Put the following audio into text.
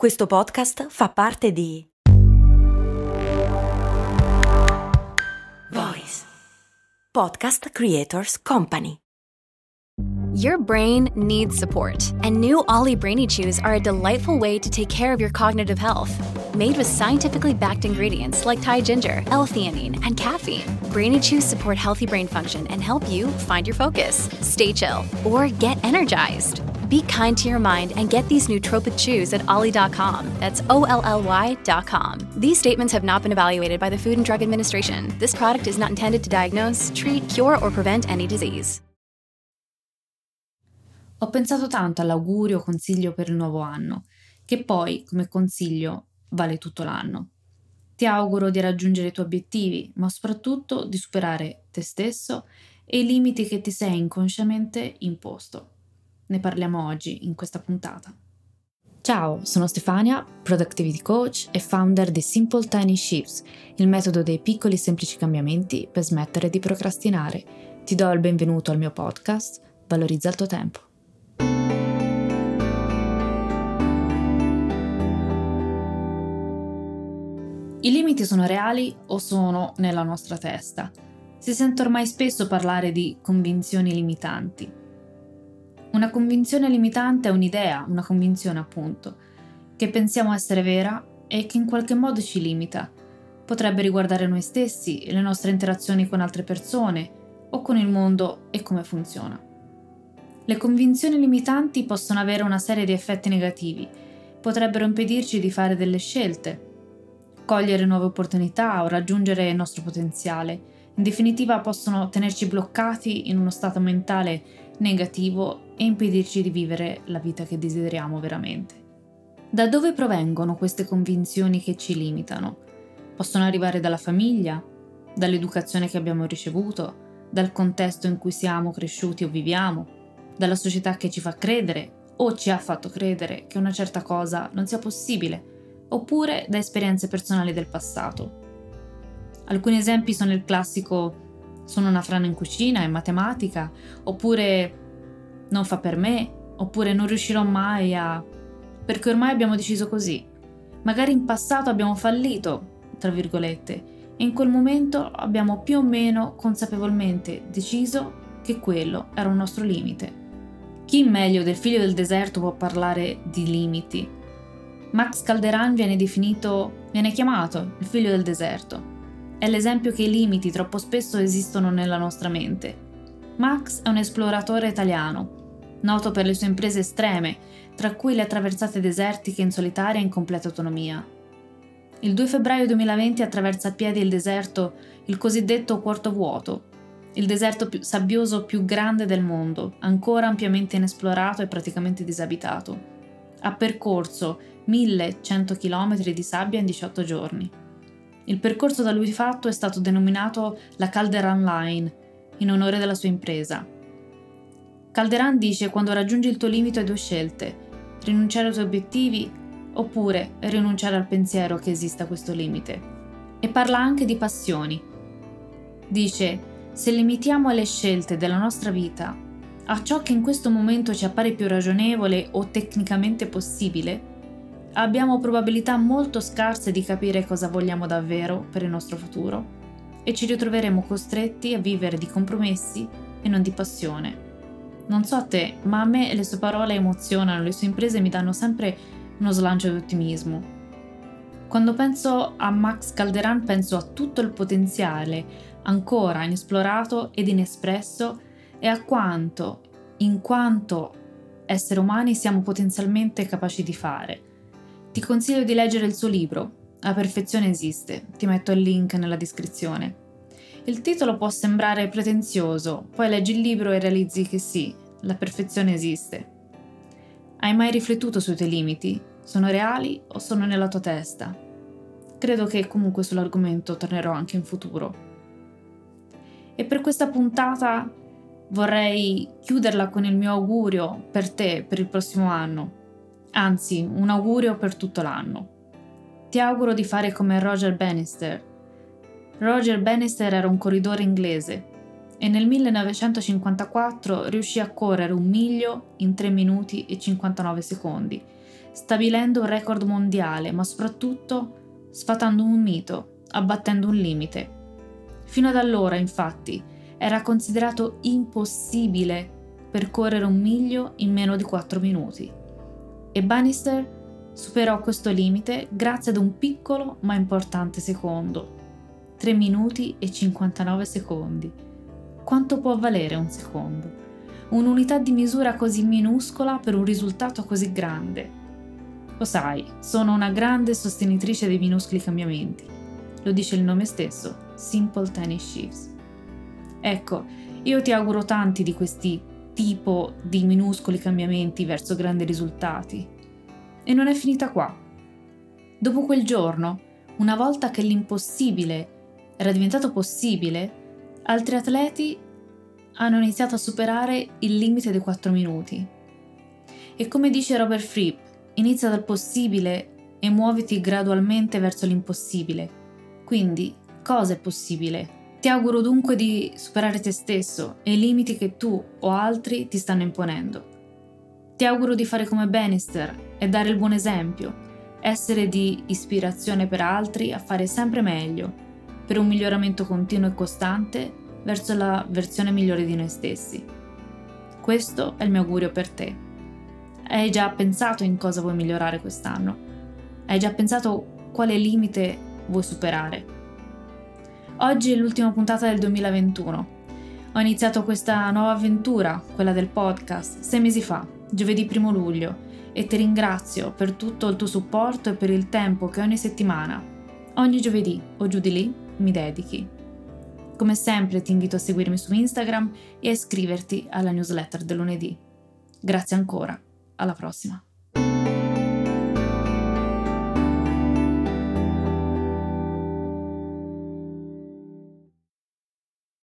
Questo podcast fa parte di Voice Podcast Creators Company. Your brain needs support, and new Ollie Brainy Chews are a delightful way to take care of your cognitive health. Made with scientifically backed ingredients like Thai ginger, L-theanine, and caffeine, Brainy Chews support healthy brain function and help you find your focus, stay chill, or get energized. Be kind to your mind and get these nootropic chews at ollie.com. That's O L L Y.com. These statements have not been evaluated by the Food and Drug Administration. This product is not intended to diagnose, treat, cure, or prevent any disease. Ho pensato tanto all'augurio o consiglio per il nuovo anno, che poi, come consiglio, vale tutto l'anno. Ti auguro di raggiungere i tuoi obiettivi, ma soprattutto di superare te stesso e i limiti che ti sei inconsciamente imposto. Ne parliamo oggi in questa puntata. Ciao, sono Stefania, Productivity Coach e founder di Simple Tiny Shifts, il metodo dei piccoli e semplici cambiamenti per smettere di procrastinare. Ti do il benvenuto al mio podcast, Valorizza il tuo tempo. I limiti sono reali o sono nella nostra testa? Si sente ormai spesso parlare di convinzioni limitanti. Una convinzione limitante è un'idea, una convinzione appunto, che pensiamo essere vera e che in qualche modo ci limita. Potrebbe riguardare noi stessi, le nostre interazioni con altre persone o con il mondo e come funziona. Le convinzioni limitanti possono avere una serie di effetti negativi, potrebbero impedirci di fare delle scelte, cogliere nuove opportunità o raggiungere il nostro potenziale. In definitiva possono tenerci bloccati in uno stato mentale negativo e impedirci di vivere la vita che desideriamo veramente. Da dove provengono queste convinzioni che ci limitano? Possono arrivare dalla famiglia, dall'educazione che abbiamo ricevuto, dal contesto in cui siamo cresciuti o viviamo, dalla società che ci fa credere o ci ha fatto credere che una certa cosa non sia possibile, oppure da esperienze personali del passato. Alcuni esempi sono il classico sono una frana in cucina, in matematica, oppure non fa per me, oppure non riuscirò mai a... perché ormai abbiamo deciso così. Magari in passato abbiamo fallito, tra virgolette, e in quel momento abbiamo più o meno consapevolmente deciso che quello era un nostro limite. Chi meglio del figlio del deserto può parlare di limiti? Max Calderan viene definito, viene chiamato il figlio del deserto. È l'esempio che i limiti troppo spesso esistono nella nostra mente. Max è un esploratore italiano, noto per le sue imprese estreme, tra cui le attraversate desertiche in solitaria e in completa autonomia. Il 2 febbraio 2020 attraversa a piedi il deserto, il cosiddetto Quarto Vuoto, il deserto più sabbioso più grande del mondo, ancora ampiamente inesplorato e praticamente disabitato. Ha percorso 1100 km di sabbia in 18 giorni. Il percorso da lui fatto è stato denominato la Calderan Line, in onore della sua impresa. Calderan dice quando raggiungi il tuo limite hai due scelte, rinunciare ai tuoi obiettivi oppure rinunciare al pensiero che esista questo limite. E parla anche di passioni. Dice, se limitiamo le scelte della nostra vita a ciò che in questo momento ci appare più ragionevole o tecnicamente possibile, abbiamo probabilità molto scarse di capire cosa vogliamo davvero per il nostro futuro e ci ritroveremo costretti a vivere di compromessi e non di passione. Non so a te, ma a me le sue parole emozionano, le sue imprese mi danno sempre uno slancio di ottimismo. Quando penso a Max Calderan penso a tutto il potenziale ancora inesplorato ed inespresso e a quanto, in quanto esseri umani, siamo potenzialmente capaci di fare ti consiglio di leggere il suo libro, La perfezione esiste, ti metto il link nella descrizione. Il titolo può sembrare pretenzioso, poi leggi il libro e realizzi che sì, la perfezione esiste. Hai mai riflettuto sui tuoi limiti? Sono reali o sono nella tua testa? Credo che comunque sull'argomento tornerò anche in futuro. E per questa puntata vorrei chiuderla con il mio augurio per te per il prossimo anno Anzi, un augurio per tutto l'anno. Ti auguro di fare come Roger Bannister. Roger Bannister era un corridore inglese e nel 1954 riuscì a correre un miglio in 3 minuti e 59 secondi, stabilendo un record mondiale, ma soprattutto sfatando un mito, abbattendo un limite. Fino ad allora, infatti, era considerato impossibile percorrere un miglio in meno di 4 minuti. E Bannister superò questo limite grazie ad un piccolo ma importante secondo. 3 minuti e 59 secondi. Quanto può valere un secondo? Un'unità di misura così minuscola per un risultato così grande. Lo sai, sono una grande sostenitrice dei minuscoli cambiamenti. Lo dice il nome stesso, Simple Tennis Shifts. Ecco, io ti auguro tanti di questi tipo di minuscoli cambiamenti verso grandi risultati. E non è finita qua. Dopo quel giorno, una volta che l'impossibile era diventato possibile, altri atleti hanno iniziato a superare il limite dei 4 minuti. E come dice Robert Fripp, inizia dal possibile e muoviti gradualmente verso l'impossibile. Quindi, cosa è possibile? Ti auguro dunque di superare te stesso e i limiti che tu o altri ti stanno imponendo. Ti auguro di fare come Bannister e dare il buon esempio, essere di ispirazione per altri a fare sempre meglio, per un miglioramento continuo e costante verso la versione migliore di noi stessi. Questo è il mio augurio per te. Hai già pensato in cosa vuoi migliorare quest'anno? Hai già pensato quale limite vuoi superare? Oggi è l'ultima puntata del 2021. Ho iniziato questa nuova avventura, quella del podcast, sei mesi fa, giovedì 1 luglio, e ti ringrazio per tutto il tuo supporto e per il tempo che ogni settimana, ogni giovedì o giù di lì, mi dedichi. Come sempre ti invito a seguirmi su Instagram e a iscriverti alla newsletter del lunedì. Grazie ancora, alla prossima.